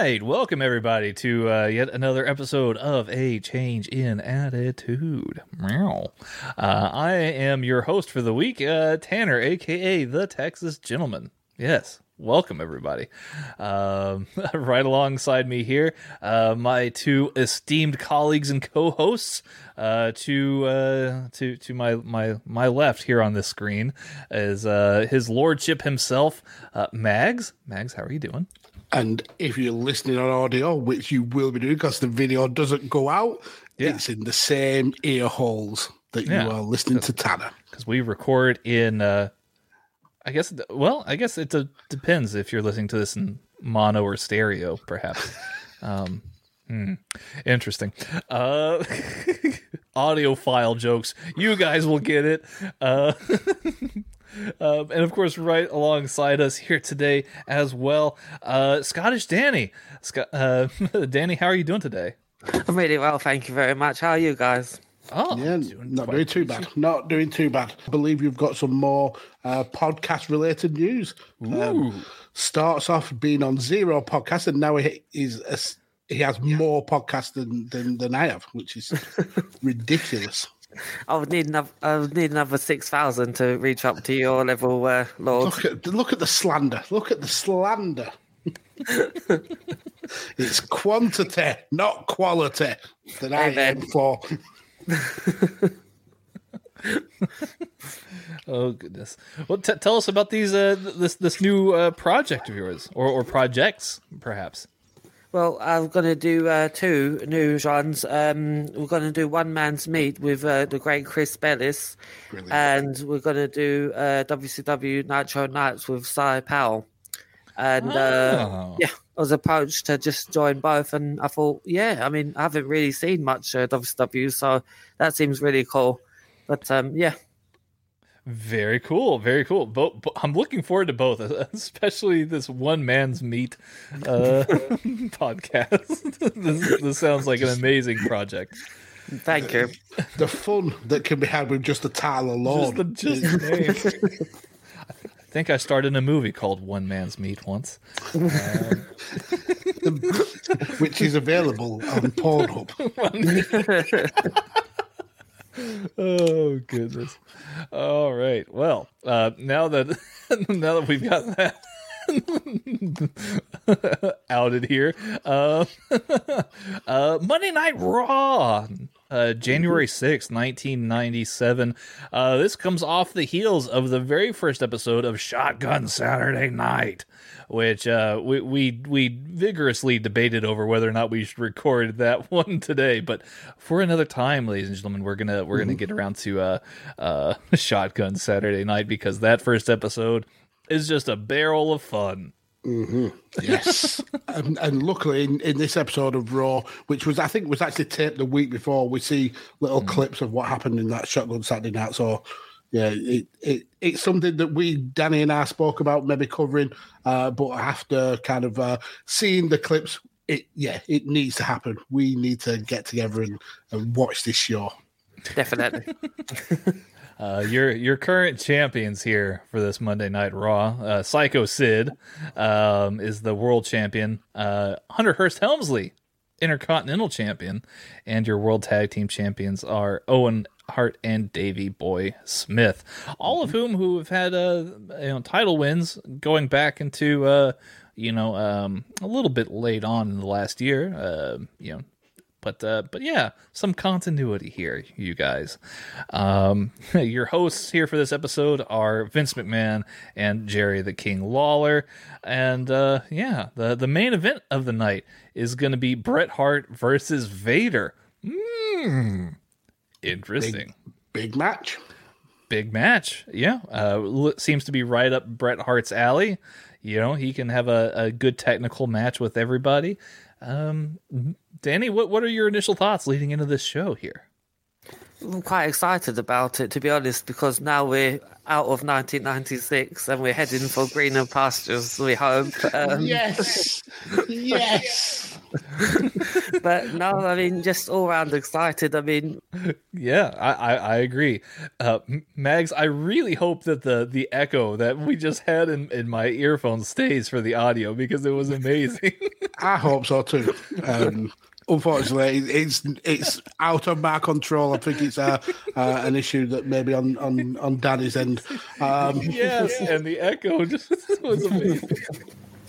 Right, welcome everybody to uh, yet another episode of A Change in Attitude. Meow. Uh, I am your host for the week, uh, Tanner, aka the Texas Gentleman. Yes, welcome everybody. Um, right alongside me here, uh, my two esteemed colleagues and co-hosts. Uh, to uh, to to my my my left here on this screen is his lordship himself, Mags. Mags, how are you doing? And if you're listening on audio, which you will be doing because the video doesn't go out, Yeah. it's in the same ear holes that Yeah. you are listening to Tanner. because we record in uh i guess well i guess it de- depends if you're listening to this in mono or stereo perhaps um hmm, interesting uh audio file jokes you guys will get it uh Um, and of course, right alongside us here today as well, uh, Scottish Danny. Scott, uh, Danny, how are you doing today? I'm really well, thank you very much. How are you guys? Oh, Yeah, doing not quite doing too bad. Not doing too bad. I believe you've got some more uh, podcast related news. Um, starts off being on zero podcasts, and now he is a s he has more podcasts than, than than I have, which is ridiculous. I would need another. I would need another six thousand to reach up to your level, uh, Lord. Look at look at the slander. Look at the slander. it's quantity, not quality, that I Amen. aim for. Oh goodness! Well, t- tell us about these uh, this this new uh, project of yours, or or projects, perhaps. Well, I'm going to do uh, two news runs. Um, we're going to do one man's meet with uh, the great Chris Bellis, Brilliant. and we're going to do uh, WCW Nitro Nights with Cy Powell. And uh, Oh. yeah, I was approached to just join both, and I thought, yeah, I mean, I haven't really seen much uh, WCW, so that seems really cool. But um, yeah, Very cool, very cool. Bo- bo- I'm looking forward to both, especially this one man's meat uh, podcast. this, this sounds like an amazing project. thank you. the fun that can be had with just the title alone. Just the just the name. I think I started a movie called One Man's Meat once. which is available on Pornhub. Oh goodness! All right. Well, uh, now that now that we've got that outed here, uh, uh, Monday Night Raw, uh, January sixth, nineteen ninety seven. Uh, this comes off the heels of the very first episode of Shotgun Saturday Night. Which uh, we, we we vigorously debated over whether or not we should record that one today. But for another time, ladies and gentlemen, we're gonna we're gonna get around to uh, uh, Shotgun Saturday Night because that first episode is just a barrel of fun. Yes, and, and luckily in, in this episode of Raw, which was I think was actually taped the week before, we see little clips of what happened in that Shotgun Saturday night. So yeah, it, it it's something that we Danny and I spoke about maybe covering, uh, but after kind of uh, seeing the clips, it yeah, it needs to happen. We need to get together and, and watch this show. Definitely. Uh, your your current champions here for this Monday Night Raw, uh, Psycho Sid um, is the world champion. Uh, Hunter Hearst Helmsley, Intercontinental Champion, and your World Tag Team Champions are Owen Hart and Davy Boy Smith, all of whom who have had uh, you know title wins going back into uh, you know um, a little bit late on in the last year. Uh, you know but uh, but yeah, some continuity here, you guys. Um, your hosts here for this episode are Vince McMahon and Jerry the King Lawler, and uh, yeah, the the main event of the night is going to be Bret Hart versus Vader. Mm, interesting. Big match. Big match, yeah. Uh, seems to be right up Bret Hart's alley. You know, he can have a, a good technical match with everybody. Um, Danny, what what are your initial thoughts leading into this show here? I'm quite excited about it, to be honest, because now we're out of 1996 and we're heading for greener pastures, we hope. Um, Yes, yes. but no, I mean, just all round excited. I mean, Yeah, I I, I agree. Uh, Mags, I really hope that the the echo that we just had in, in my earphone stays for the audio because it was amazing. I hope so too. Um, unfortunately, it's it's out of my control. I think it's uh, uh, an issue that maybe on on on Danny's end. Um, yes, and the echo just was amazing.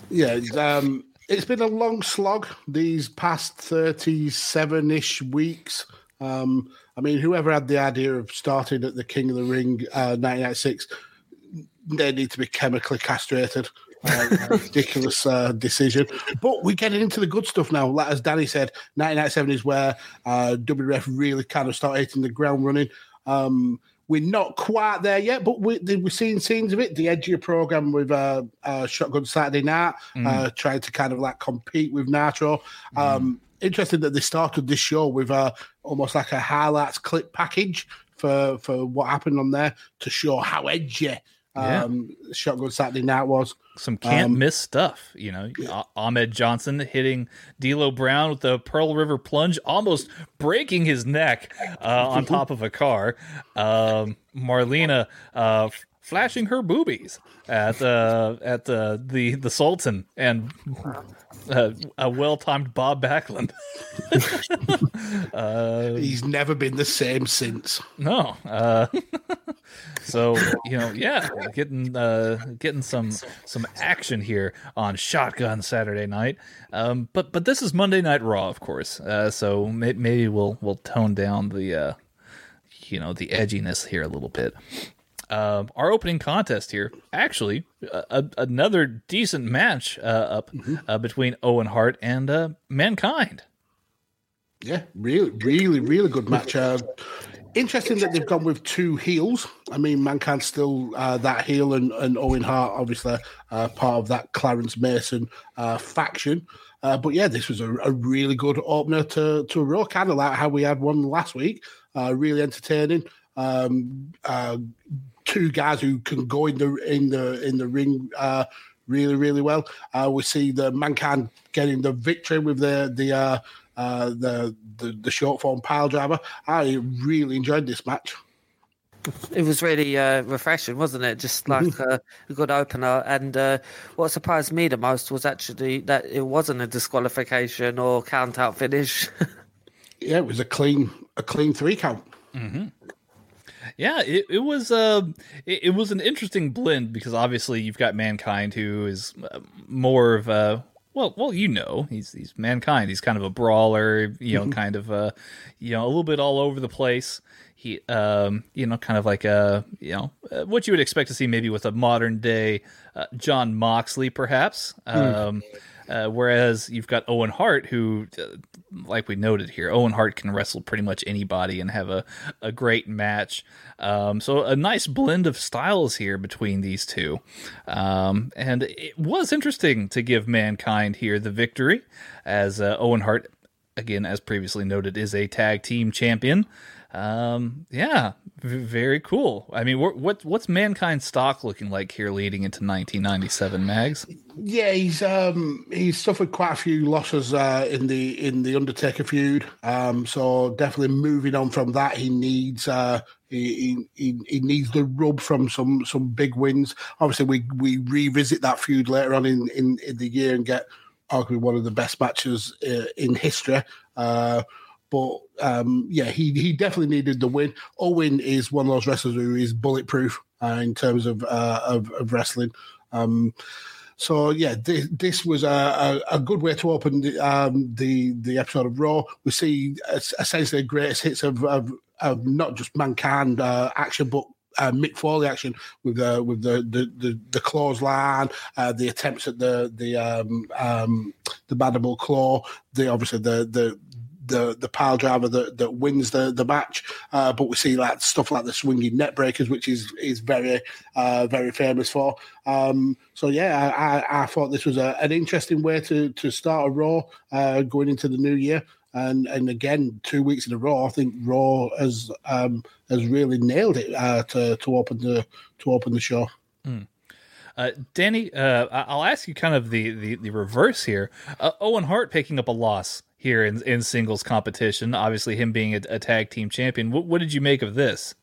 yeah, um, it's been a long slog these past thirty-seven-ish weeks. Um, I mean, whoever had the idea of starting at the King of the Ring, uh, 1996, they need to be chemically castrated. Uh, ridiculous uh, decision. But we're getting into the good stuff now. Like as Danny said, 1997 is where uh, WWF really kind of started hitting the ground running. Um, we're not quite there yet, but we, we're seeing scenes of it. The edgier program with uh, uh, Shotgun Saturday Night, uh, trying to kind of like compete with Nitro. Um, Interesting that they started this show with uh, almost like a highlights clip package for for what happened on there to show how edgy Yeah. um, Shotgun Saturday Night was. Some can't Um, miss stuff, you know. Ah- Ahmed Johnson hitting D'Lo Brown with the Pearl River plunge, almost breaking his neck uh, on top of a car. Um, Marlena uh, flashing her boobies at uh, at the the the Sultan and uh, a well timed Bob Backlund. He's never been the same since. No. Uh, so you know, yeah, getting uh, getting some some action here on Shotgun Saturday Night. Um, but but this is Monday Night Raw, of course. Uh, so may- maybe we'll we'll tone down the uh, you know the edginess here a little bit. Um, our opening contest here, actually, uh, a, another decent match uh, up uh, between Owen Hart and uh, Mankind. Yeah, really, really, really good match. Uh, interesting that they've gone with two heels. I mean, Mankind's still uh, that heel, and, and Owen Hart, obviously, uh, part of that Clarence Mason uh, faction. Uh, but yeah, this was a, a really good opener to, to a Raw, kind of like how we had one last week. Uh, really entertaining. Um, uh, two guys who can go in the in the in the ring uh, really really well. Uh, we see the mankind getting the victory with the the uh, uh, the, the the short form pile driver. I really enjoyed this match. it was really uh, refreshing, wasn't it? Just like uh, a good opener. And uh, what surprised me the most was actually that it wasn't a disqualification or count out finish. Yeah, it was a clean a clean three count. Yeah, it, it was uh, it, it was an interesting blend because obviously you've got mankind who is uh, more of a well, well, you know, he's he's mankind. He's kind of a brawler, you know, kind of uh, you know, a little bit all over the place. he, um, you know, kind of like a, you know, uh, what you would expect to see maybe with a modern day uh, Jon Moxley, perhaps. Um, uh, whereas you've got Owen Hart, who, uh, like we noted here, Owen Hart can wrestle pretty much anybody and have a, a great match. Um, so a nice blend of styles here between these two. Um, and it was interesting to give Mankind here the victory, as uh, Owen Hart, again, as previously noted, is a tag team champion. Um, yeah, v- very cool. I mean, wh- what what's Mankind's stock looking like here leading into 1997, Mags? Yeah, he's um he's suffered quite a few losses uh, in the in the Undertaker feud. Um, so definitely moving on from that, he needs uh he, he he needs the rub from some some big wins. Obviously, we we revisit that feud later on in in, in the year and get arguably one of the best matches uh, in history. Uh, but um, yeah, he he definitely needed the win. Owen is one of those wrestlers who is bulletproof uh, in terms of, uh, of of wrestling. Um, so yeah, this, this was a, a, a, good way to open the, um, the the episode of Raw. We see essentially the greatest hits of of, of not just mankind uh, action, but uh, Mick Foley action with the with the the the, the clothesline, uh, the attempts at the the um, um, the mandible claw, the obviously the the the the pile driver that, that wins the the match. Uh, but we see like stuff like the swinging neckbreakers, which is is very uh, very famous for. Um, so yeah, I, I, I, thought this was a, an interesting way to to start a Raw uh, going into the new year. And and again, two weeks in a row, I think Raw has um, has really nailed it uh, to to open the to open the show. Mm. Uh, Danny, uh, I'll ask you kind of the the, the reverse here. Uh, Owen Hart picking up a loss here in, in singles competition. Obviously, him being a, a tag team champion. What, what, did you make of this?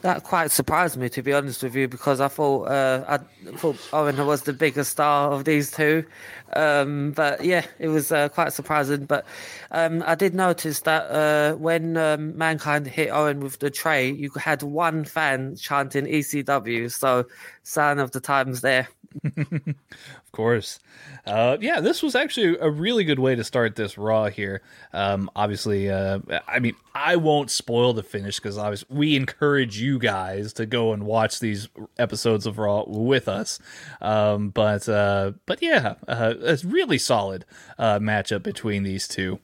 That quite surprised me, to be honest with you, because I thought uh, I thought Owen was the biggest star of these two. Um, but yeah, it was uh, quite surprising. But um, I did notice that uh, when um, Mankind hit Owen with the tray, you had one fan chanting ECW. So, sign of the times there. of course. Uh, yeah, this was actually a really good way to start this Raw here. Um, obviously, uh, I mean, I won't spoil the finish because obviously we encourage you guys to go and watch these episodes of Raw with us. Um, but uh, but yeah, uh, it's really solid uh, matchup between these two.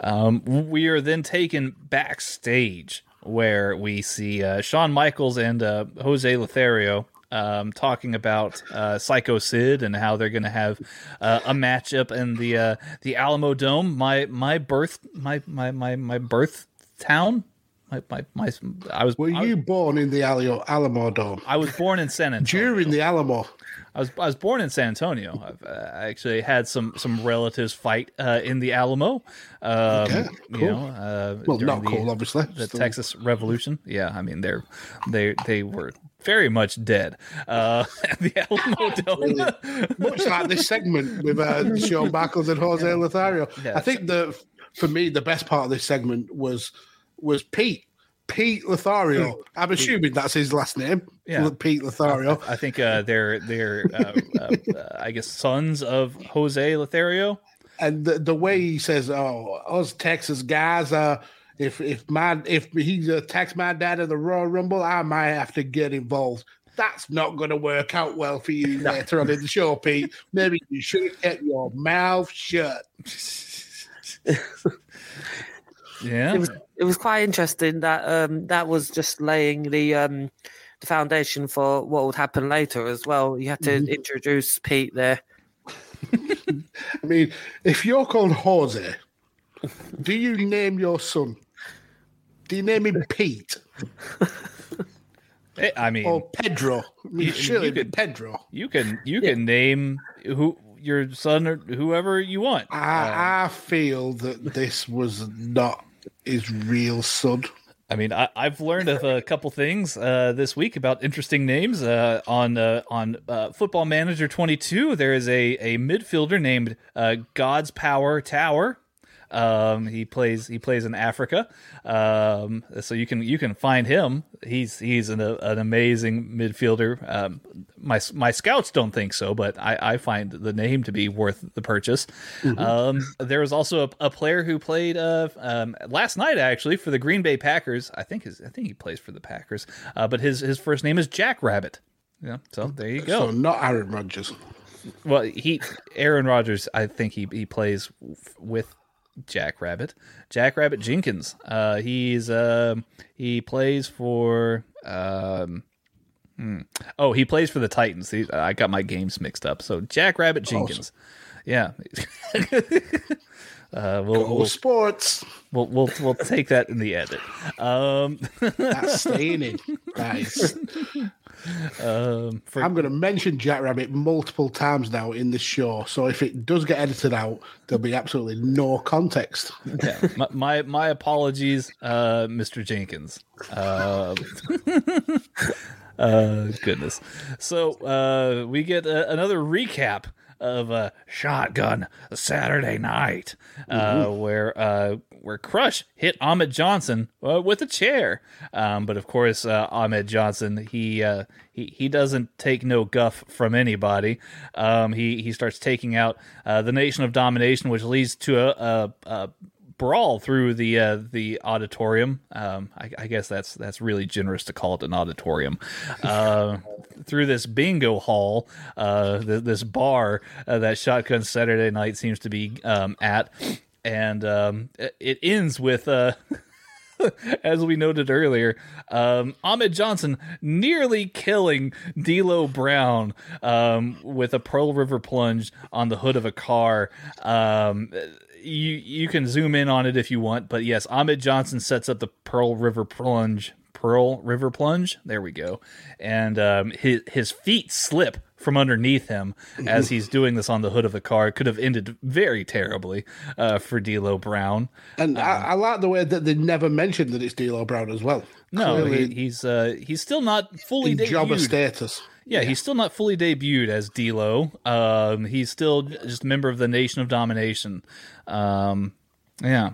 Um, we are then taken backstage where we see uh, Shawn Michaels and Jose Lothario um, talking about uh, Psycho Sid and how they're going to have uh, a matchup in the uh, the Alamo Dome. My my birth my my my my birth town. My, my, my, I was. Were I you born in the Alamo, Alamo Dome? I was born in San Antonio. During the Alamo. I was I was born in San Antonio. I've uh, actually had some some relatives fight uh, in the Alamo. Um, okay, cool. You know, uh, well, not the, cool, obviously. The Still. Texas Revolution. Yeah, I mean they're they they were very much dead. Uh, the Alamo Dome. much like this segment with uh, Shawn Michaels and Jose Lothario. Yeah, I think the for me the best part of this segment was was Pete. Pete Lothario. I'm assuming that's his last name. Yeah. Pete Lothario. I, I think uh, they're they're uh, uh, uh, I guess sons of Jose Lothario. And the, the way he says, "Oh, us Texas guys, uh, if if my if he attacks my dad at the Royal Rumble, I might have to get involved. That's not going to work out well for you later on in the show, Pete. Maybe you should get your mouth shut. yeah, it was it was quite interesting that um, that was just laying the um, the foundation for what would happen later as well. You had to mm-hmm. introduce Pete there. I mean, if you're called Jose, do you name your son do you name him Pete? I mean, or Pedro? I mean, you, surely you can, Pedro. You can you yeah. can name who your son or whoever you want. I, um, I feel that this was not his real son. I mean, I, have learned of a couple things uh, this week about interesting names uh, on uh, on uh, Football Manager 22. There is a a midfielder named uh, God's Power Tower. Um, he plays he plays in Africa, um, so you can you can find him. He's he's an, an amazing midfielder. Um, my my scouts don't think so, but I, I find the name to be worth the purchase. Um, there was also a, a player who played uh, um, last night actually for the Green Bay Packers. I think his I think he plays for the Packers, uh, but his his first name is Jack Rabbit. Yeah, so there you go. So not Aaron Rodgers. Well, he Aaron Rodgers, I think he he plays with Jack Rabbit. Jack Rabbit Jenkins. Uh, he's um he plays for um. hmm. Oh, he plays for the Titans. He, I got my games mixed up. So Jack Rabbit Jenkins. Yeah. uh, we'll, Go we'll, sports. we'll we'll we'll take that in the edit. Um, That's staying in. Nice. um, for, I'm going to mention Jack Rabbit multiple times now in this show. So if it does get edited out, there'll be absolutely no context. yeah, my, my my apologies, uh, Mr. Jenkins. Uh, uh, goodness. So uh, we get uh, another recap of uh, Shotgun Saturday Night, uh, where uh, where Crush hit Ahmed Johnson uh, with a chair. Um, but of course, uh, Ahmed Johnson he uh, he he doesn't take no guff from anybody. Um, he he starts taking out uh, the Nation of Domination, which leads to a, a, a brawl through the uh, the auditorium. Um, I, I guess that's that's really generous to call it an auditorium. Uh, through this bingo hall, uh, th- this bar uh, that Shotgun Saturday Night seems to be um, at, and um, it- ends with. Uh, as we noted earlier, um, Ahmed Johnson nearly killing D'Lo Brown um, with a Pearl River plunge on the hood of a car. Um, you you can zoom in on it if you want, but yes, Ahmed Johnson sets up the Pearl River plunge. Pearl River plunge. There we go, and um, his his feet slip from underneath him as he's doing this on the hood of the car. It could have ended very terribly uh, for D'Lo Brown. And I, I like the way that they never mentioned that it's D'Lo Brown as well. No, he, he's uh, he's still not fully in jobber debuted. status. Yeah, he's still not fully debuted as D'Lo. Um, he's still just a member of the Nation of Domination. Um, yeah.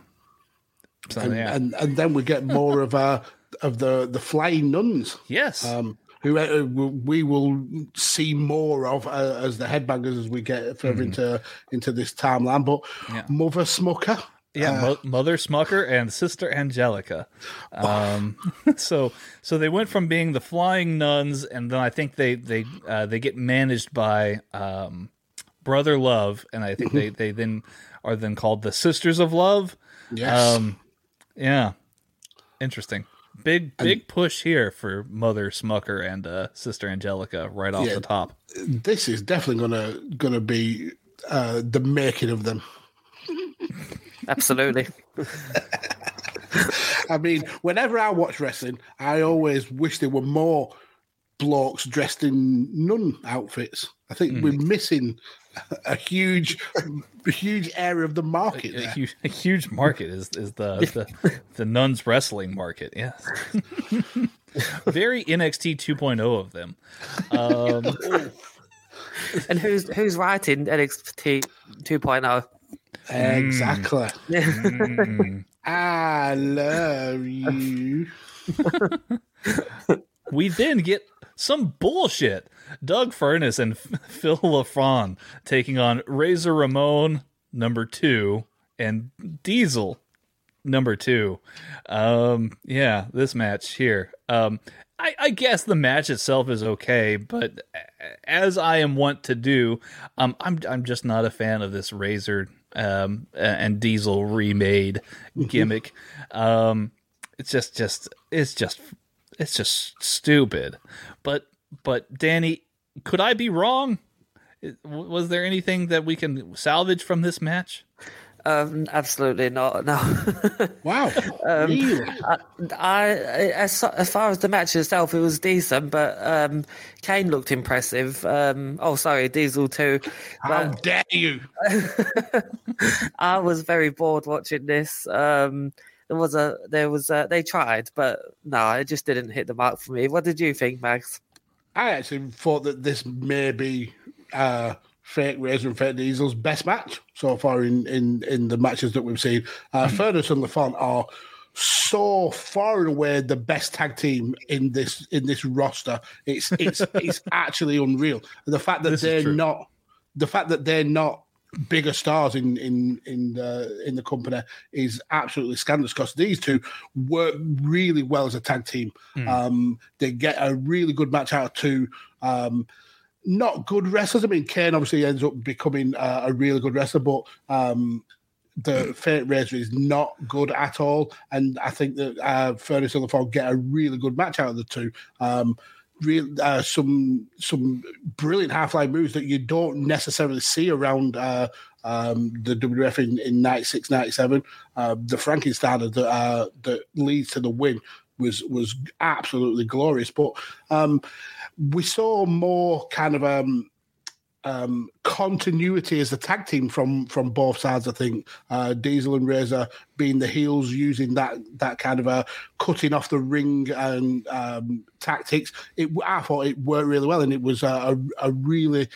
So, And, yeah. and and then we get more of uh of the the flying nuns. yes. um, who uh, we will see more of uh, as the headbangers as we get further into into this timeline. But Yeah. Mother Smucker, yeah, Mo- Mother Smucker and Sister Angelica. Um, so so they went from being the flying nuns, and then I think they they uh, they get managed by um, Brother Love, and I think they they then are then called the Sisters of Love. yes, Um, yeah, interesting. Big big push here for Mother Smucker and uh, Sister Angelica right off Yeah. the top. this is definitely gonna gonna be uh, the making of them. Absolutely. I mean, whenever I watch wrestling, I always wish there were more blokes dressed in nun outfits. I think we're missing a huge, a huge area of the market A there. huge, a huge market is is the the, the nuns wrestling market. Yes, very NXT 2.0 of them. Um, And who's who's writing NXT 2.0? Exactly. mm. I love you. we then get some bullshit. Doug Furnas and Phil LaFon taking on Razor Ramon number two and Diesel number two. Um, yeah, this match here. Um, I, I guess the match itself is okay, but as I am wont to do, um, I'm I'm just not a fan of this Razor um, and Diesel remade gimmick. um, it's just just it's just it's just stupid. But but Danny, could I be wrong? Was there anything that we can salvage from this match? Um, absolutely not. No. Wow. really? I, I as, as far as the match itself, it was decent, but um, Kane looked impressive. Um, oh, sorry, Diesel too. How But dare you? I was very bored watching this. Um, there was a, there was a, they tried, but no, it just didn't hit the mark for me. What did you think, Mags? I actually thought that this may be uh, Fake Razor and Fake Diesel's best match so far in in in the matches that we've seen. Uh, mm. Furnas and LaFon are so far and away the best tag team in this in this roster. It's it's it's actually unreal. The fact that this they're not the fact that they're not bigger stars in in in the in the company is absolutely scandalous because these two work really well as a tag team. Mm. Um, they get a really good match out of two. Um, not good wrestlers. I mean, Kane obviously ends up becoming uh, a really good wrestler, but um, the Fate Razor is not good at all. And I think that uh, Furnas and LaFon get a really good match out of the two. Um, real uh, some some brilliant half line moves that you don't necessarily see around uh, um, the WWF in, in 96, 97. Uh, the Frankenstein that, uh, that leads to the win was was absolutely glorious. But um, we saw more kind of um, um, continuity as a tag team from from both sides. I think uh, Diesel and Razor being the heels, using that that kind of a cutting off the ring and um, tactics. It I thought it worked really well, and it was a, a, a really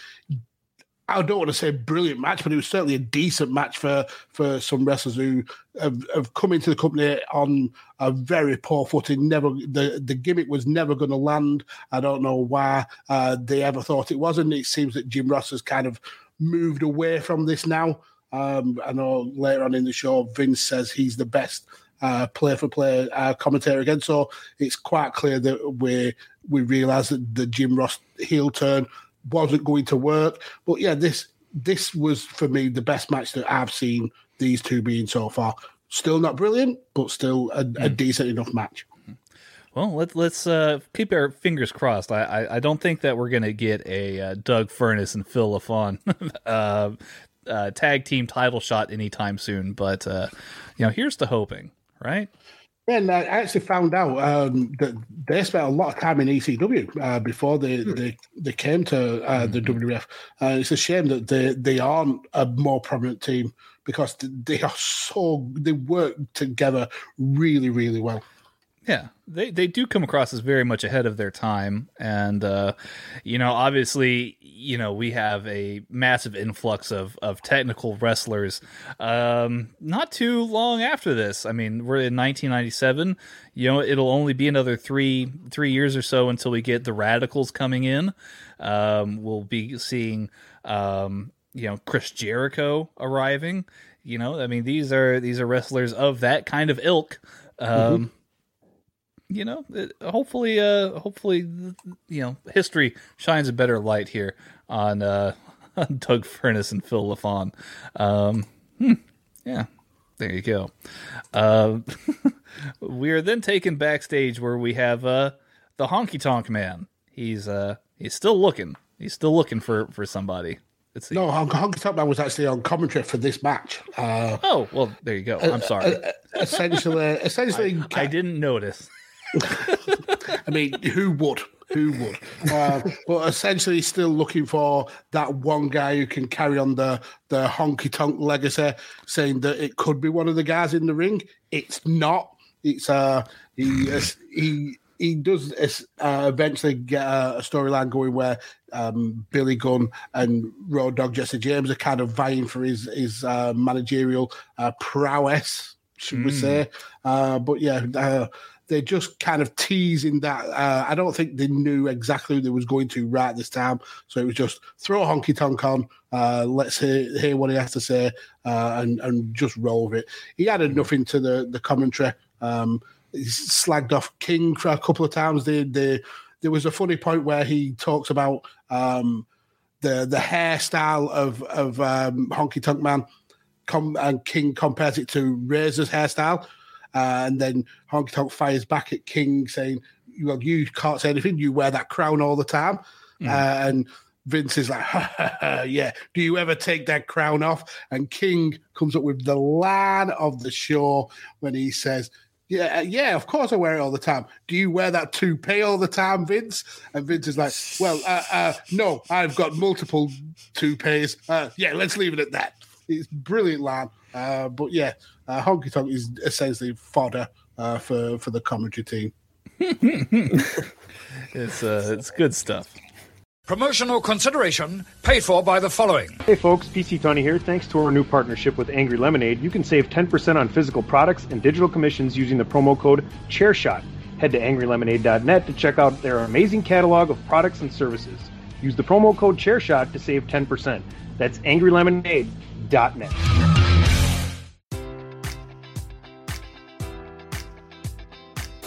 I don't want to say brilliant match, but it was certainly a decent match for for some wrestlers who have, have come into the company on a very poor footing. Never the the gimmick was never going to land. I don't know why uh, they ever thought it was, and it seems that Jim Ross has kind of moved away from this now. Um, I know later on in the show, Vince says he's the best uh, for play uh, commentator again. So it's quite clear that we we realise that the Jim Ross heel turn wasn't going to work. But yeah, this this was for me the best match that I've seen these two being so far. Still not brilliant, but still a, a hmm. decent enough match. Well, let, let's uh, keep our fingers crossed. I, I, I, don't think that we're going to get a uh, Doug Furnas and Phil LaFon uh, uh, tag team title shot anytime soon, but uh, you know, here's the hoping, right? And I actually found out um, that they spent a lot of time in ECW uh, before they, hmm. they they came to uh, the hmm. WWF. Uh, it's a shame that they, they aren't a more prominent team because they are so they work together really really well. Yeah, they they do come across as very much ahead of their time, and uh, you know, obviously, you know, we have a massive influx of of technical wrestlers. Um, not too long after this, I mean, we're in 1997. You know, it'll only be another three three years or so until we get the Radicalz coming in. Um, we'll be seeing, um, you know, Chris Jericho arriving. You know, I mean, these are these are wrestlers of that kind of ilk. Um, mm-hmm you know, hopefully, uh, hopefully, you know, history shines a better light here on, uh, on Doug Furnas and Phil LaFon. Um, hmm, yeah, there you go. Uh, we are then taken backstage where we have uh, the Honky Tonk Man. He's uh, he's still looking. He's still looking for for somebody. No, Honky Tonk Man was actually on commentary for this match. Uh, oh well, there you go. I'm sorry. Essentially, essentially, I, I didn't notice. I mean, who would? Who would? Uh, but essentially, still looking for that one guy who can carry on the the honky tonk legacy, saying that it could be one of the guys in the ring. It's not. It's uh he he he does uh, eventually get a, storyline going where um, Billy Gunn and Road Dog Jesse James are kind of vying for his his uh, managerial uh, prowess, should mm. we hmm. say? Uh, but yeah, uh, they're just kind of teasing that. Uh, I don't think they knew exactly who they was going to right this time, so it was just throw a Honky Tonk on. Uh, let's hear, hear what he has to say uh, and and just roll with it. He added nothing to the the commentary. Um, he slagged off King for a couple of times. They, they, there was a funny point where he talks about um, the the hairstyle of of um, Honky Tonk Man, com- and King compares it to Razor's hairstyle uh, and then Honky Tonk fires back at King saying, "Well, you can't say anything. You wear that crown all the time." Mm. Uh, and Vince is like, ha, ha, ha, "Yeah, do you ever take that crown off?" And King comes up with the line of the show when he says. Yeah, uh, yeah, of course I wear it all the time. Do you wear that toupee all the time, Vince? And Vince is like, well, uh, uh, no, I've got multiple toupees. Uh, yeah, let's leave it at that. It's brilliant line. Uh, but yeah, uh, Honky Tonk is essentially fodder uh, for for the commentary team. it's uh, it's good stuff. Promotional consideration paid for by the following. Hey folks, PC Tony here. Thanks to our new partnership with Angry Lemonade, you can save 10% on physical products and digital commissions using the promo code ChairShot. Head to angrylemonade.net to check out their amazing catalog of products and services. Use the promo code ChairShot to save 10%. That's angrylemonade.net.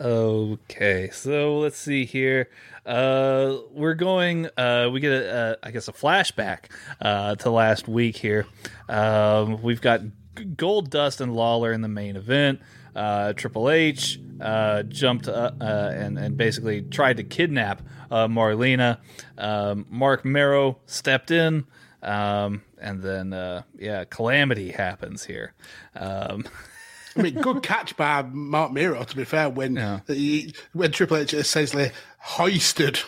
Okay, so let's see here. Uh, we're going. Uh, we get a, I guess, a flashback uh, to last week here. Um, we've got Goldust and Lawler in the main event. Uh, Triple H uh, jumped uh, uh, and and basically tried to kidnap uh, Marlena. Um, Mark Mero stepped in, um, and then uh, yeah, calamity happens here. Um, I mean, good catch by Mark Mero, To be fair, when Yeah. he, when Triple H essentially hoisted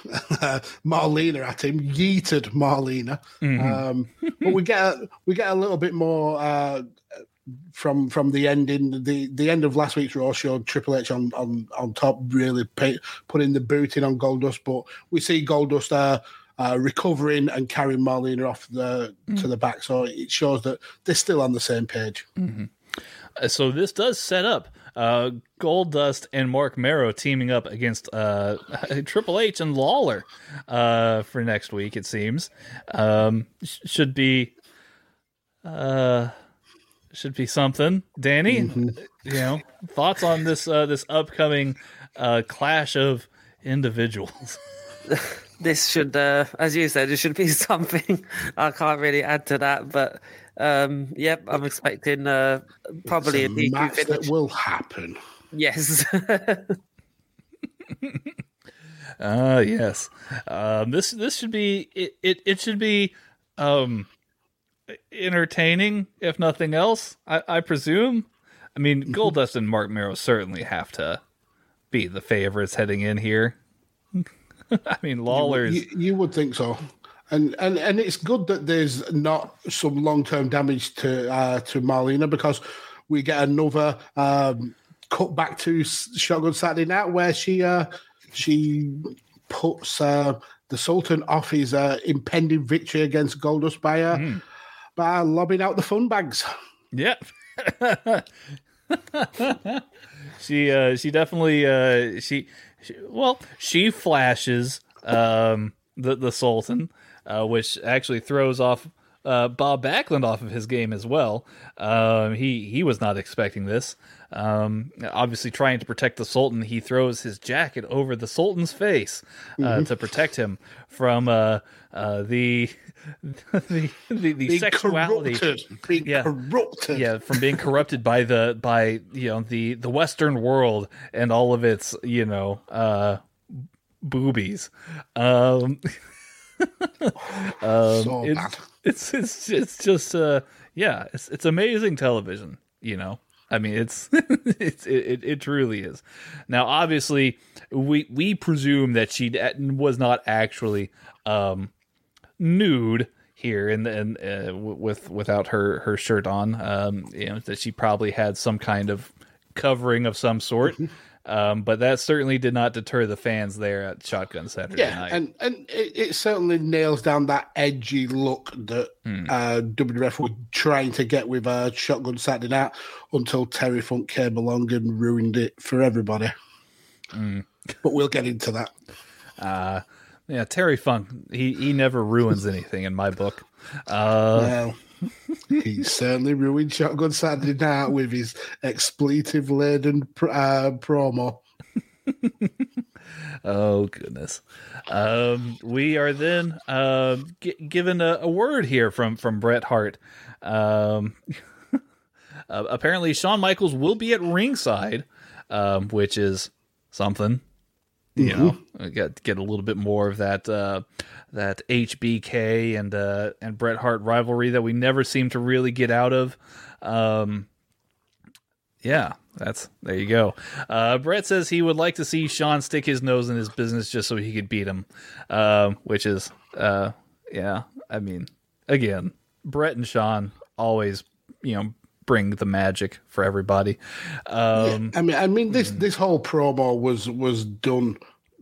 uh, Marlena at him, yeeted Marlena. Um, but we get a, we get a little bit more uh, from from the ending. The the end of last week's Raw showed Triple H on on on top, really pay, putting the boot in on Goldust. But we see Goldust uh, uh, recovering and carrying Marlena off the to the back, so it shows that they're still on the same page. Uh, so this does set up uh, Goldust and Mark Mero teaming up against uh, Triple H and Lawler uh, for next week. It seems um, sh- should be uh, should be something. Danny, you know, thoughts on this uh, this upcoming uh, clash of individuals? this should, uh, as you said, it should be something. I can't really add to that, but um, yep, I'm expecting uh, probably a It's a DQ match finish. that will happen. Yes. Uh yes. Um this this should be it it, it should be um entertaining if nothing else. I, I presume. I mean Goldust and Mark Mero certainly have to be the favorites heading in here. I mean Lawler's You, you would think so. And, and and it's good that there's not some long term damage to uh, to Marlena because we get another um, cut back to Shotgun Saturday Night where she uh, she puts uh, the Sultan off his uh, impending victory against Goldust by uh, by lobbing out the fun bags. Yeah. she uh she definitely uh she, she well she flashes um the the Sultan uh which actually throws off uh Bob Backlund off of his game as well. Um he he was not expecting this. Um obviously trying to protect the Sultan, he throws his jacket over the Sultan's face uh to protect him from uh uh the the the, the Being sexuality corrupted, being Yeah. corrupted. yeah from being corrupted by the by you know the the western world and all of its you know uh boobies um um So it's, bad. it's it's it's just uh yeah it's it's amazing television you know i mean it's it's it, it, truly is now obviously we we presume that she was not actually um nude here and and uh, with without her her shirt on. Um, you know that she probably had some kind of covering of some sort. Um, but that certainly did not deter the fans there at Shotgun Saturday yeah, Night. and and it, it certainly nails down that edgy look that Hmm. uh, WWF were trying to get with uh, Shotgun Saturday Night until Terry Funk came along and ruined it for everybody. Hmm. But we'll get into that. Uh, yeah, Terry Funk, he, he never ruins anything in my book. Uh, well, he certainly ruined Shotgun Saturday Night with his expletive laden pr- uh, promo. Oh goodness. Um, we are then uh, g- given a, a word here from from Bret Hart. Um, uh, apparently, Shawn Michaels will be at ringside, um, which is something. You know, get get a little bit more of that uh, that HBK and uh, and Bret Hart rivalry that we never seem to really get out of. Um, yeah, that's there you go. Uh, Bret says he would like to see Shawn stick his nose in his business just so he could beat him, um, which is, uh, yeah. I mean, again, Bret and Shawn always, you know, bring the magic for everybody. Um, I mean, I mean this this whole promo was was done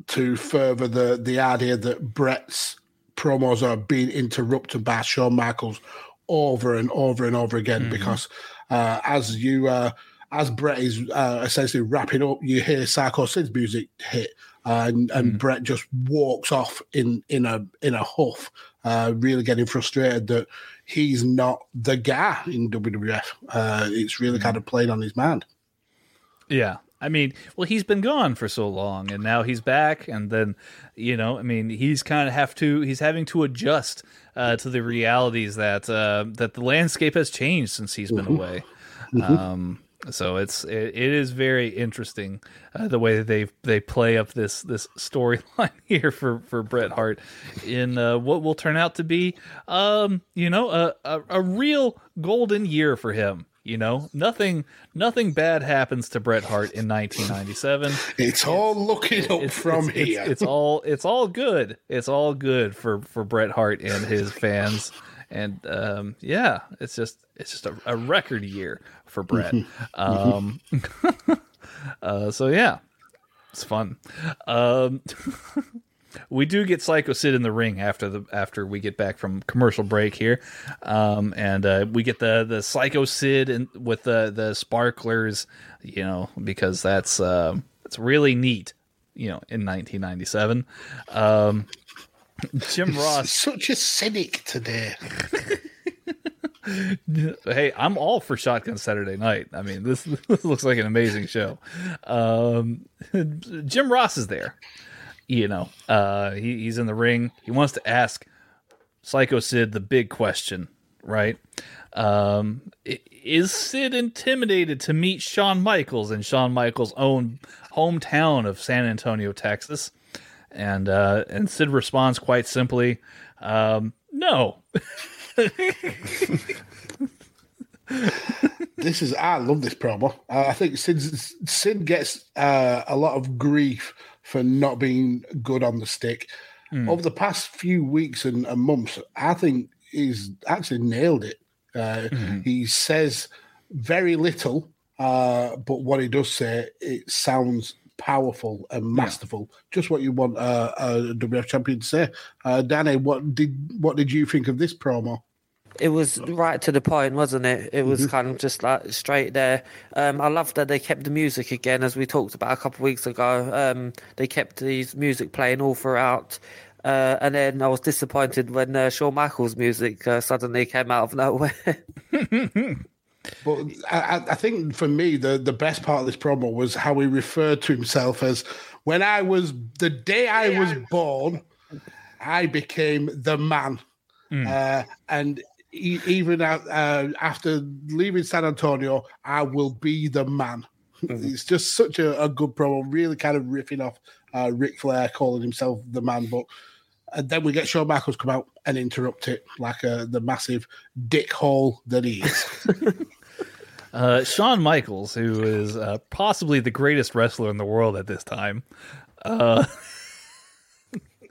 to further the the idea that Bret's promos are being interrupted by Shawn Michaels over and over and over again because uh, as you uh, as Bret is uh, essentially wrapping up, you hear Psycho Sid's music hit, uh, and and Bret just walks off in in a in a huff, uh, really getting frustrated that he's not the guy in WWF. Uh, it's really kind of played on his mind. Yeah. I mean, well, he's been gone for so long, and now he's back, and then, you know, I mean, he's kind of have to, he's having to adjust uh, to the realities that uh, that the landscape has changed since he's been away. Um, so it's it, it is very interesting uh, the way that they they play up this this storyline here for for Bret Hart in uh, what will turn out to be, um, you know, a, a a real golden year for him. You know, nothing nothing bad happens to Bret Hart in 1997. It's all looking up It's from it's, it's- here. It's, all it's all good. It's all good for for Bret Hart and his fans. And um, yeah, it's just it's just a, a record year for Bret. Um, uh, so yeah, it's fun. Um, we do get Psycho Sid in the ring after the after we get back from commercial break here, um, and uh, we get the the Psycho Sid and with the the sparklers, you know, because that's um, it's really neat, you know, in 1997. Um, Jim Ross, Such a cynic today. hey, I'm all for Shotgun Saturday Night. I mean, this, this looks like an amazing show. Um, Jim Ross is there. You know, uh, he, he's in the ring. He wants to ask Psycho Sid the big question, right? Um, is Sid intimidated to meet Shawn Michaels in Shawn Michaels' own hometown of San Antonio, Texas? And uh, and Sid responds quite simply, um, "No." This is I love this promo. Uh, I think Sid Sid gets uh, a lot of grief for not being good on the stick over the past few weeks and, and months. I think he's actually nailed it. Uh, He says very little, uh, but what he does say it sounds powerful and masterful. Just what you want uh, a WF champion to say. Uh, Danny, what did what did you think of this promo? It was right to the point, wasn't it? It was kind of just like straight there. Um, I love that they kept the music again, as we talked about a couple of weeks ago. Um, they kept these music playing all throughout. Uh, and then I was disappointed when uh, Shawn Michaels' music uh, suddenly came out of nowhere. But I, I- I think for me, the, the best part of this promo was how he referred to himself as when I was the day I was born, I became the man. Uh, and even uh, after leaving San Antonio, I will be the man. It's just such a, a good promo, really kind of riffing off uh, Ric Flair calling himself the man. But and then we get Shawn Michaels come out and interrupt it like uh, the massive dick hole that he is. Uh, Shawn Michaels, who is uh, possibly the greatest wrestler in the world at this time, uh,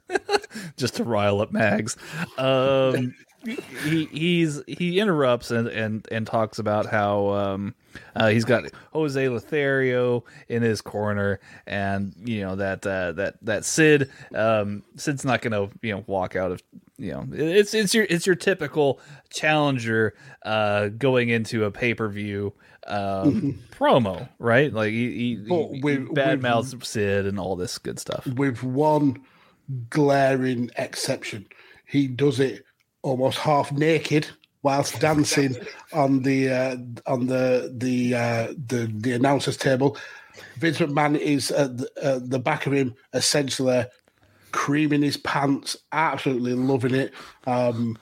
just to rile up Mags. Um, he he's he interrupts and and and talks about how um uh, he's got Jose Lothario in his corner, and you know that uh, that that Sid um Sid's not gonna you know walk out of you know it's it's your it's your typical challenger uh going into a pay per view um promo right like he, he, But he, with- he bad mouths Sid and all this good stuff. with one glaring exception. He does it almost half naked whilst dancing on the uh, on the the uh, the the announcers table. Vince McMahon is at the, at the back of him, essentially creaming his pants, absolutely loving it. Um,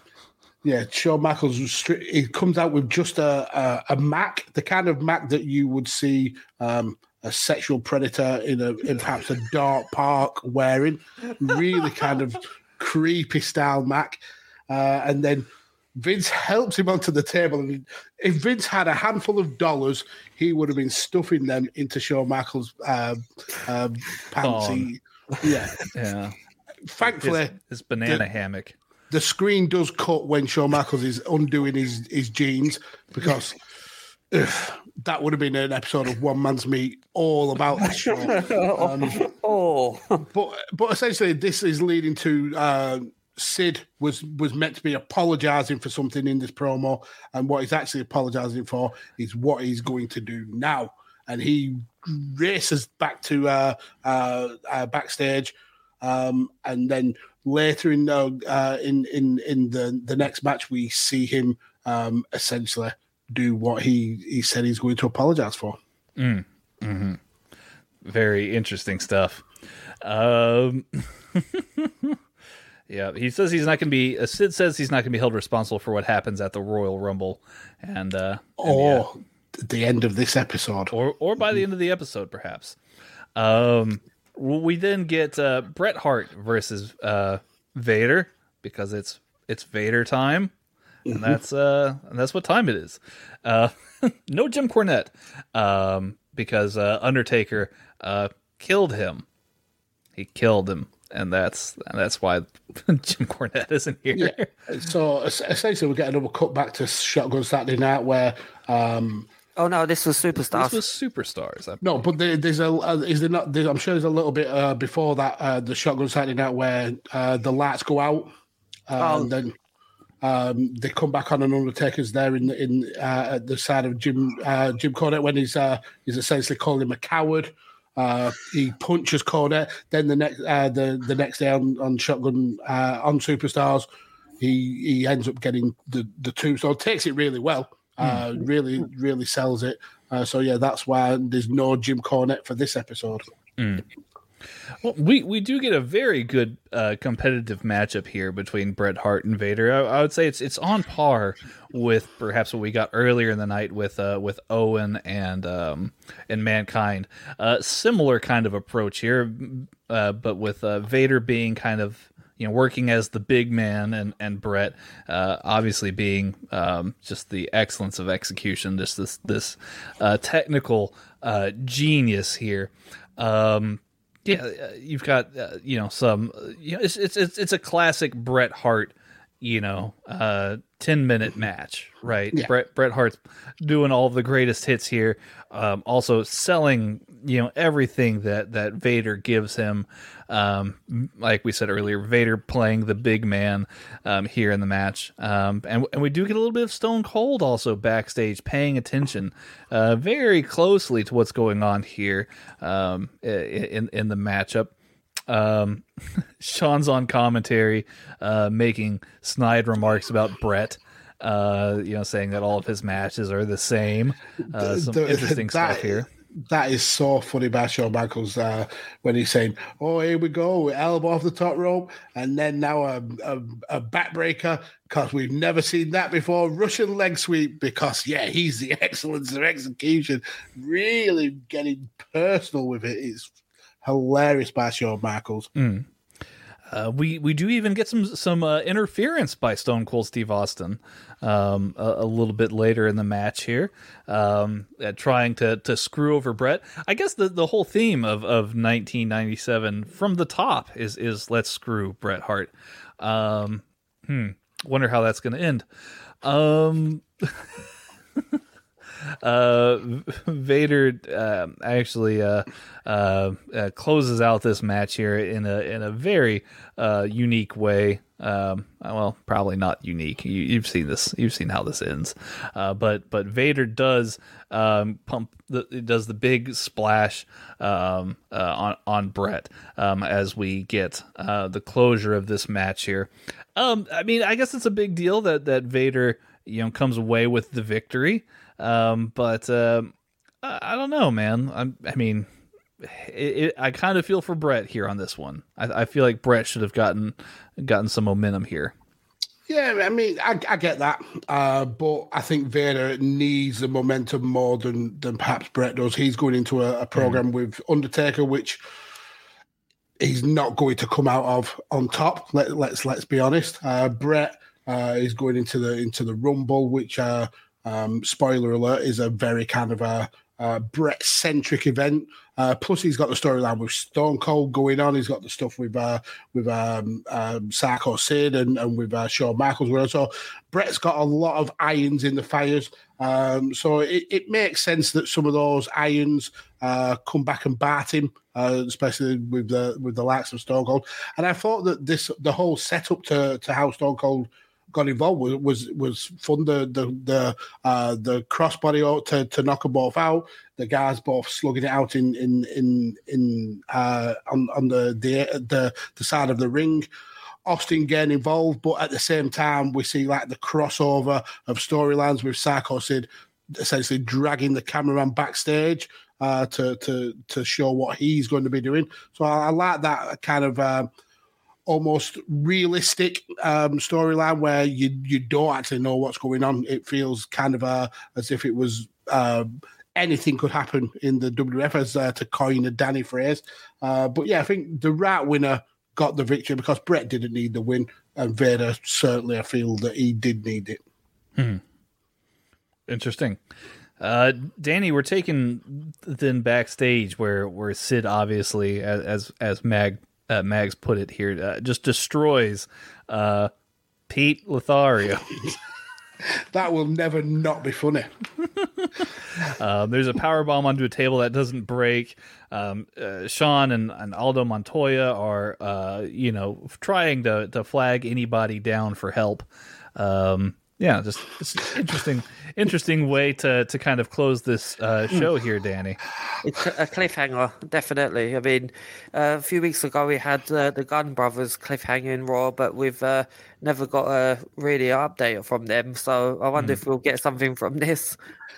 yeah, Shawn Michaels he comes out with just a, a a Mac, the kind of Mac that you would see um, a sexual predator in a in perhaps a dark park wearing, really kind of creepy style Mac, uh, and then. Vince helps him onto the table, and if Vince had a handful of dollars, he would have been stuffing them into Shawn Michaels' uh, uh, pants. He- yeah, Yeah, thankfully, his, his banana the- hammock. the screen does cut when Shawn Michaels is undoing his his jeans because ugh, that would have been an episode of One Man's Meat all about that show. Um, Oh, but but essentially, this is leading to uh, Sid was was meant to be apologising for something in this promo, and what he's actually apologising for is what he's going to do now, and he races back to uh, uh, uh, backstage, um, and then later in uh, uh, in in in the the next match, we see him um, essentially do what he he said he's going to apologise for. Very interesting stuff. Um, yeah, he says he's not going to be. Uh, Sid says he's not going to be held responsible for what happens at the Royal Rumble, and uh, and yeah. The end of this episode. or or by the end of the episode, perhaps. Um, we then get uh, Bret Hart versus uh, Vader because it's it's Vader time, and that's uh and that's what time it is. Uh, no Jim Cornette, um, because uh, Undertaker uh killed him. He killed him, and that's and that's why Jim Cornette isn't here. Yeah. So essentially, we get another cut back to Shotgun Saturday Night where. Um, oh no, this was Superstars. This was superstars. I- no, but there, there's a uh, is there not? There's, I'm sure there's a little bit uh, before that uh, the Shotgun Saturday Night where uh, the lights go out, uh, Oh. and then um, they come back on and Undertaker's there in in uh, at the side of Jim uh, Jim Cornette when he's uh, he's essentially calling him a coward. Uh, he punches Cornette. Then the next uh, the the next day on, on Shotgun uh, on Superstars, he he ends up getting the the two. So takes it really well. Uh, Really really sells it. Uh, so yeah, that's why there's no Jim Cornette for this episode. Well, we we do get a very good uh, competitive matchup here between Bret Hart and Vader. I, I would say it's it's on par with perhaps what we got earlier in the night with uh, with Owen and um, and Mankind. Uh, similar kind of approach here, uh, but with uh, Vader being kind of you know working as the big man and and Bret uh, obviously being um, just the excellence of execution, just this this uh, technical uh, genius here. Um, yeah, uh, you've got uh, you know some uh, you know it's it's it's, it's a classic Bret Hart you know uh 10 minute match right Yeah. Bret Bret Hart's doing all the greatest hits here um also selling you know everything that that Vader gives him um like we said earlier Vader playing the big man um here in the match um and and we do get a little bit of Stone Cold also backstage paying attention uh very closely to what's going on here um in in the matchup um, Shawn's on commentary, uh, making snide remarks about Bret. Uh, you know, saying that all of his matches are the same. Uh, some The- interesting stuff here. That is so funny by Shawn Michaels uh, when he's saying, "Oh, here we go, elbow off the top rope, and then now a a, a backbreaker because we've never seen that before. Russian leg sweep because yeah, he's the excellence of execution. Really getting personal with it. It's hilarious by Shawn Michaels. Uh, we we do even get some some uh, interference by Stone Cold Steve Austin um, a, a little bit later in the match here, um, trying to to screw over Bret. I guess the, the whole theme of, of 1997 from the top is is let's screw Bret Hart. Um, hmm. Wonder how that's going to end. Um, uh, Vader uh, actually uh, uh, closes out this match here in a in a very uh, unique way. Um, well, probably not unique. You, have seen this. You've seen how this ends. But but Vader does um, pump. The, does the big splash um, on on Bret um, as we get the closure of this match here. Um, I mean, I guess it's a big deal that that Vader you know comes away with the victory. Um, but um, I, I, don't know, man. I'm, I mean, it, it, I kind of feel for Bret here on this one. I, I, feel like Bret should have gotten gotten some momentum here. Yeah, I mean, I, I get that, uh, but I think Vader needs the momentum more than than perhaps Bret does. He's going into a, a program mm. with Undertaker, which he's not going to come out of on top. Let, us let's, let's be honest. Uh, Bret uh, is going into the into the Rumble, which uh, um, spoiler alert is a very kind of a uh, Bret centric event. Uh, plus, he's got the storyline with Stone Cold going on. He's got the stuff with uh, with um, um, Psycho Sid and, and with uh, Shawn Michaels. So Bret's got a lot of irons in the fires. Um, so it, it, makes sense that some of those irons uh, come back and bite him, uh, especially with the with the likes of Stone Cold. And I thought that this the whole setup to to how Stone Cold got involved was was, was fun. The the the uh, the crossbody to, to knock them both out. The guys both slugging it out in in in in uh, on on the, the the the side of the ring. Austin getting involved, but at the same time, we see like the crossover of storylines with Psycho Sid essentially dragging the cameraman backstage uh, to to to show what he's going to be doing. So I, I like that kind of uh, almost realistic um, storyline where you you don't actually know what's going on. It feels kind of uh, as if it was uh, anything could happen in the WWF, as uh, to coin a Danny phrase. Uh, but yeah, I think the right winner got the victory because Bret didn't need the win, and Vader certainly I feel that he did need it. Hmm. Interesting. Uh, Danny, we're taking then backstage where where Sid obviously as as, as Mag uh, Mags put it here, uh, just destroys uh, Pete Lothario. that will never not be funny. um, there's a power bomb onto a table that doesn't break. Um, uh, Shawn and, and, Aldo Montoya are, uh, you know, trying to to flag anybody down for help. Um, yeah, just it's interesting, interesting way to to kind of close this uh, show here, Danny. It's a cliffhanger, definitely. I mean, uh, a few weeks ago we had uh, the Gunn Brothers cliffhanger in Raw, but we've uh, never got a really update from them. So I wonder mm. if we'll get something from this.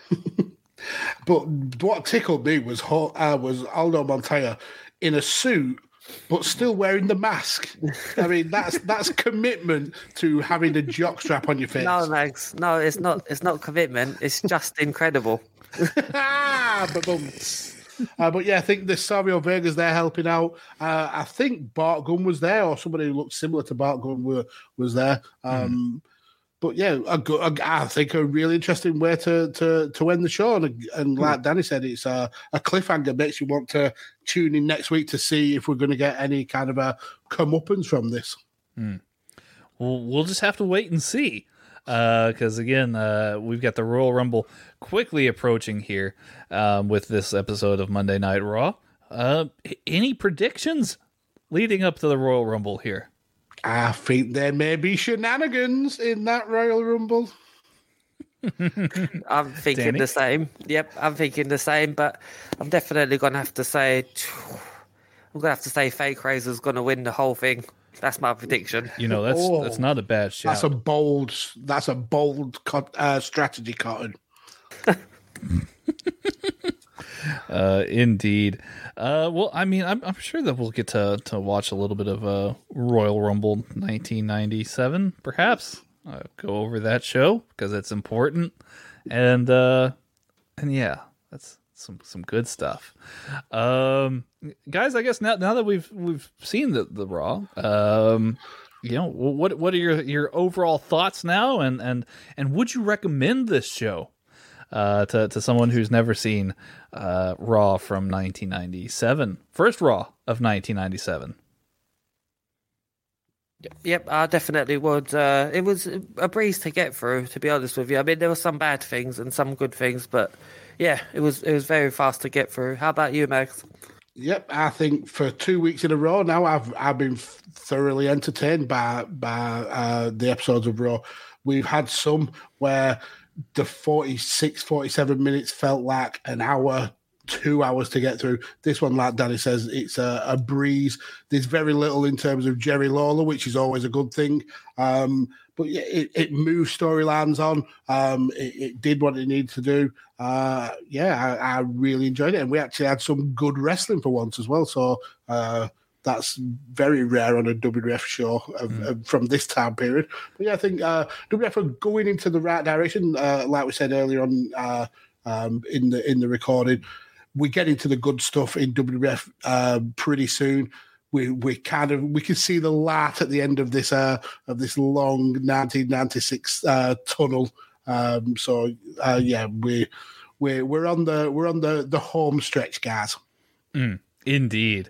but what tickled me was uh, was Aldo Montoya in a suit but still wearing the mask. I mean, that's that's commitment to having a jock strap on your face. No, Max. No, it's not. It's not commitment. It's just incredible. uh, but yeah, I think the Savio Vega's there helping out. Uh, I think Bart Gunn was there, or somebody who looked similar to Bart Gunn were, was there. Um, mm but yeah, a, a, I think a really interesting way to to to end the show. And, and hmm. like Danny said, it's a, a cliffhanger makes you want to tune in next week to see if we're going to get any kind of a comeuppance from this. Hmm. Well, we'll just have to wait and see. Because uh, again, uh, we've got the Royal Rumble quickly approaching here um, with this episode of Monday Night Raw. Uh, any predictions leading up to the Royal Rumble here? I think there may be shenanigans in that Royal Rumble. I'm thinking Danny? the same. Yep, I'm thinking the same, but I'm definitely going to have to say, I'm going to have to say Fake Razor's going to win the whole thing. That's my prediction. You know, that's oh, that's not a bad shot. That's a bold. That's a bold uh, strategy, Cotton. uh, indeed. Uh, well, I mean, I'm, I'm sure that we'll get to, to watch a little bit of uh, Royal Rumble 1997, perhaps. Uh, go over that show because it's important, and uh, and yeah, that's some some good stuff. Um, guys, I guess now now that we've we've seen the the Raw, um, you know, what what are your your overall thoughts now, and and and would you recommend this show? Uh, to to someone who's never seen uh, Raw from 1997, first Raw of 1997. Yep, I definitely would. Uh, it was a breeze to get through, to be honest with you. I mean, there were some bad things and some good things, but yeah, it was it was very fast to get through. How about you, Max? Yep, I think for two weeks in a row now, I've I've been thoroughly entertained by by uh, the episodes of Raw. We've had some where the 46, 47 minutes felt like an hour, two hours to get through. This one, like Danny says, it's a, a breeze. There's very little in terms of Jerry Lawler, which is always a good thing. Um, but it, it moved storylines on. Um, it, it, did what it needed to do. Uh, yeah, I, I, really enjoyed it, and we actually had some good wrestling for once as well. So uh, that's very rare on a WWF show of, mm. of, from this time period. But yeah, I think uh, WWF are going into the right direction. Uh, like we said earlier on uh, um, in the in the recording, we get into the good stuff in WWF um, pretty soon. We we kind of we can see the light at the end of this uh, of this long 1996 uh, tunnel. Um, so uh, yeah, we we we're on the we're on the the home stretch, guys. Mm, indeed.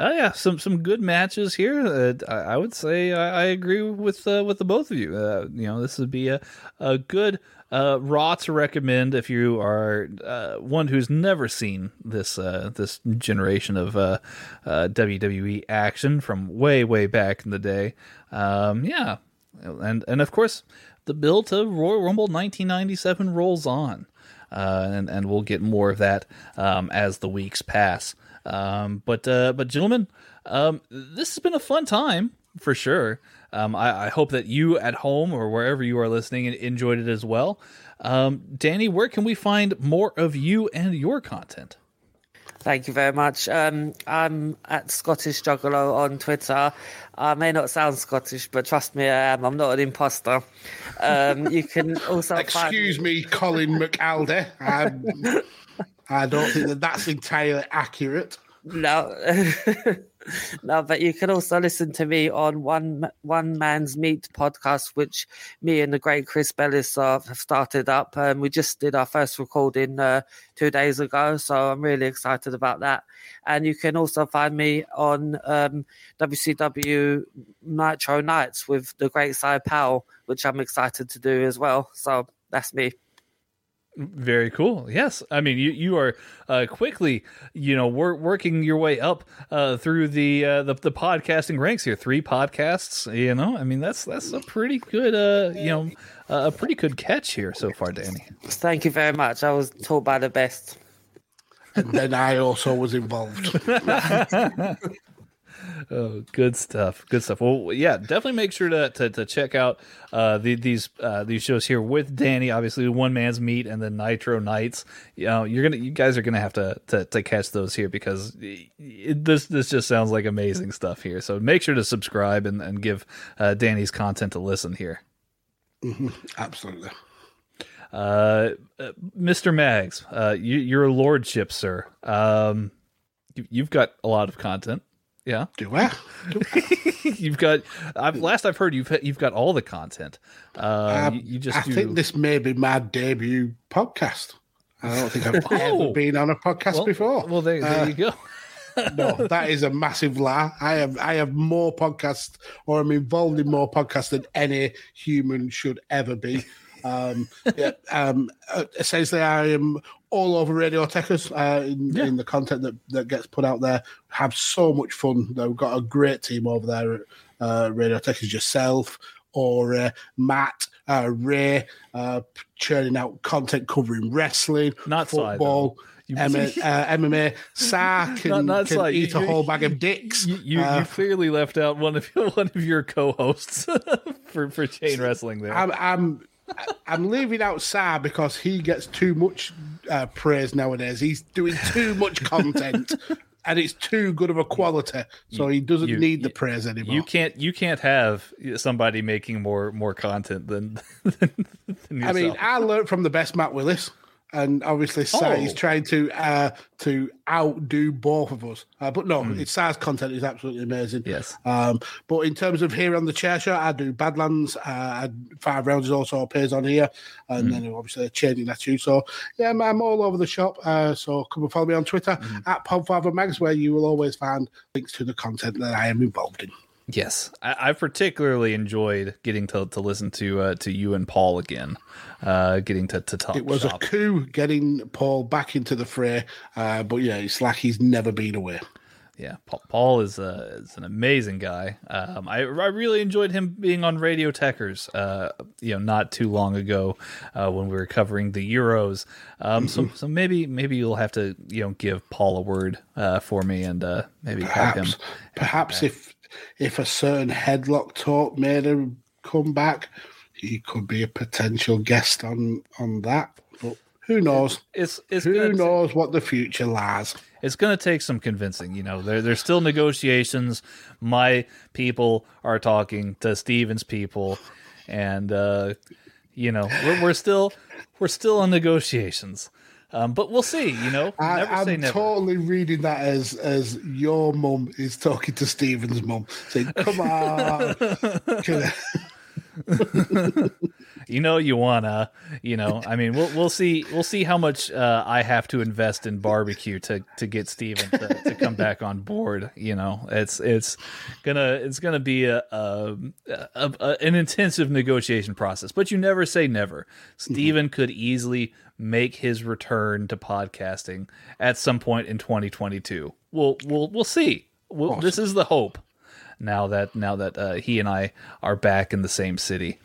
Oh yeah, some some good matches here. Uh, I, I, would say I, I agree with uh, with the both of you. Uh, you know, this would be a a good uh, Raw to recommend if you are uh, one who's never seen this uh, this generation of WWE action from way way back in the day. Um, yeah, and and of course the build to Royal Rumble 1997 rolls on, and and we'll get more of that um, as the weeks pass. Um, but uh, but gentlemen, um, this has been a fun time for sure. Um, I, I, hope that you at home or wherever you are listening enjoyed it as well. Um, Danny, where can we find more of you and your content? Thank you very much. Um, I'm at Scottish Juggalo on Twitter. I may not sound Scottish, but trust me, I am. I'm not an imposter. Um, you can also excuse find... me, Colin McAlder. I don't think that that's entirely accurate. No, no, but you can also listen to me on one one man's meat podcast, which me and the great Chris Bellis have started up. Um, we just did our first recording uh, two days ago, so I'm really excited about that. And you can also find me on um, WCW Nitro Nights with the great Cy Powell, which I'm excited to do as well. So that's me. Very cool. Yes, I mean you you are uh, quickly you know wor- working your way up uh, through the, uh, the, the podcasting ranks here. Three podcasts. You know, I mean that's that's a pretty good uh you know a pretty good catch here so far, Danny. Thank you very much. I was told by the best. And then I also was involved. oh, good stuff. Good stuff. Well, yeah, definitely make sure to to, to check out uh, the, these uh, these shows here with Danny. Obviously, One Man's Meat and then Nitro Nights. You know, you're gonna you guys are gonna have to to, to catch those here because it, this this just sounds like amazing stuff here. So make sure to subscribe and and give uh, Danny's content a listen here. Mm-hmm. Absolutely. Uh, uh Mr. Mags, uh, you, your lordship, sir. Um, you, you've got a lot of content. Yeah. Do I? Do I? you've got. I've, last I've heard, you've you've got all the content. Uh, um, you, you, just. I do... think this may be my debut podcast. I don't think I've oh. ever been on a podcast well, before. Well, there, there uh, you go. no, that is a massive lie. I have I have more podcasts, or I'm involved in more podcasts than any human should ever be. Um, yeah, um, uh, essentially, I am all over Radiotekers uh, in, yeah. in, the content that, that gets put out there. Have so much fun. They've got a great team over there at uh, Radiotekers yourself or uh, Matt, uh, Ray, uh, churning out content covering wrestling, not football. MMA, uh, MMA, can, not, can eat you, a whole bag of dicks. You, you, uh, you, clearly left out one of your, one of your co-hosts for for chain wrestling. There, I'm, I'm I'm leaving out Sa because he gets too much uh, praise nowadays. He's doing too much content. and it's too good of a quality, so he doesn't You- need the praise anymore. You can't you can't have somebody making more more content than, than, than I mean. I learned from the best Matt Willis, and obviously Sai is Oh. trying to uh, to outdo both of us. Uh, but no, Hmm. it's Sai's content is absolutely amazing. yes. Um, but in terms of here on the Chair Shot, I do Badlands. Uh, Five Rounds is also appears on here, and then obviously changing that too. So yeah, I'm, I'm all over the shop. Uh, so come and follow me on Twitter at Podfather Mags, where you will always find links to the content that I am involved in. Yes, I, I particularly enjoyed getting to, to listen to uh, to you and Paul again, uh, getting to, to talk. It was shop. a coup getting Paul back into the fray, uh, but yeah, it's like he's never been away. Yeah, Paul, Paul is uh, is an amazing guy. Um, I I really enjoyed him being on Radio Techers. Uh, you know, not too long ago uh, when we were covering the Euros. Um, Mm-hmm. so so maybe maybe you'll have to you know give Paul a word uh, for me and uh, maybe have him. Perhaps, perhaps if if a certain headlock talk made him come back, he could be a potential guest on on that. But who knows? It's it's Who knows what the future lies? it's going to take some convincing. You know, there there's still negotiations. My people are talking to Steven's people, and uh, you know we're, we're still we're still in negotiations. Um, but we'll see. You know, I, never say I'm never. totally reading that as as your mum is talking to Stephen's mum, saying, "Come on." You know, you wanna. You know, I mean, we'll we'll see we'll see how much uh, I have to invest in barbecue to to get Steven to, to come back on board. You know, it's it's gonna it's gonna be a, a, a, a an intensive negotiation process. But you never say never. Steven could easily make his return to podcasting at some point in 2022. We'll we'll we'll see. We'll, This is the hope now that now that uh, he and I are back in the same city.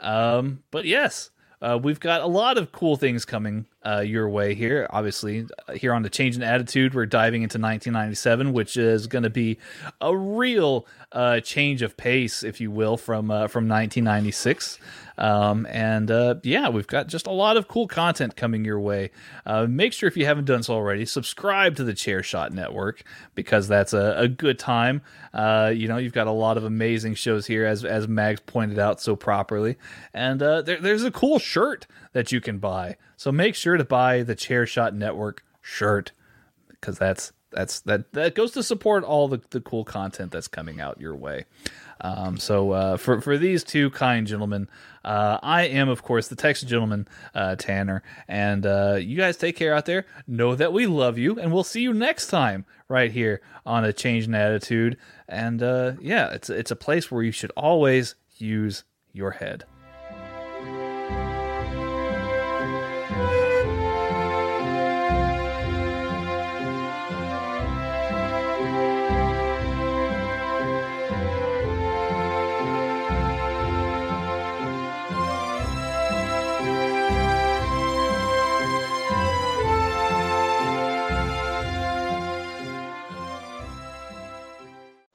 Um, but yes, uh, we've got a lot of cool things coming uh, your way here. Obviously, uh, here on the Change in Attitude, we're diving into 1997, which is going to be a real uh, change of pace, if you will, from uh, from 1996. Um, and uh, yeah, we've got just a lot of cool content coming your way. Uh, make sure if you haven't done so already, subscribe to the Chair Shot Network because that's a, a good time. Uh, you know, you've got a lot of amazing shows here, as as Mags pointed out so properly, and uh, there, there's a cool shirt that you can buy. So make sure to buy the Chair Shot Network shirt because that's that's that that goes to support all the, the cool content that's coming out your way. Um, so uh, for for these two kind gentlemen, uh, I am of course the Texas gentleman uh, Tanner, and uh, you guys take care out there. Know that we love you, and we'll see you next time right here on a change in attitude. And uh, yeah, it's it's a place where you should always use your head.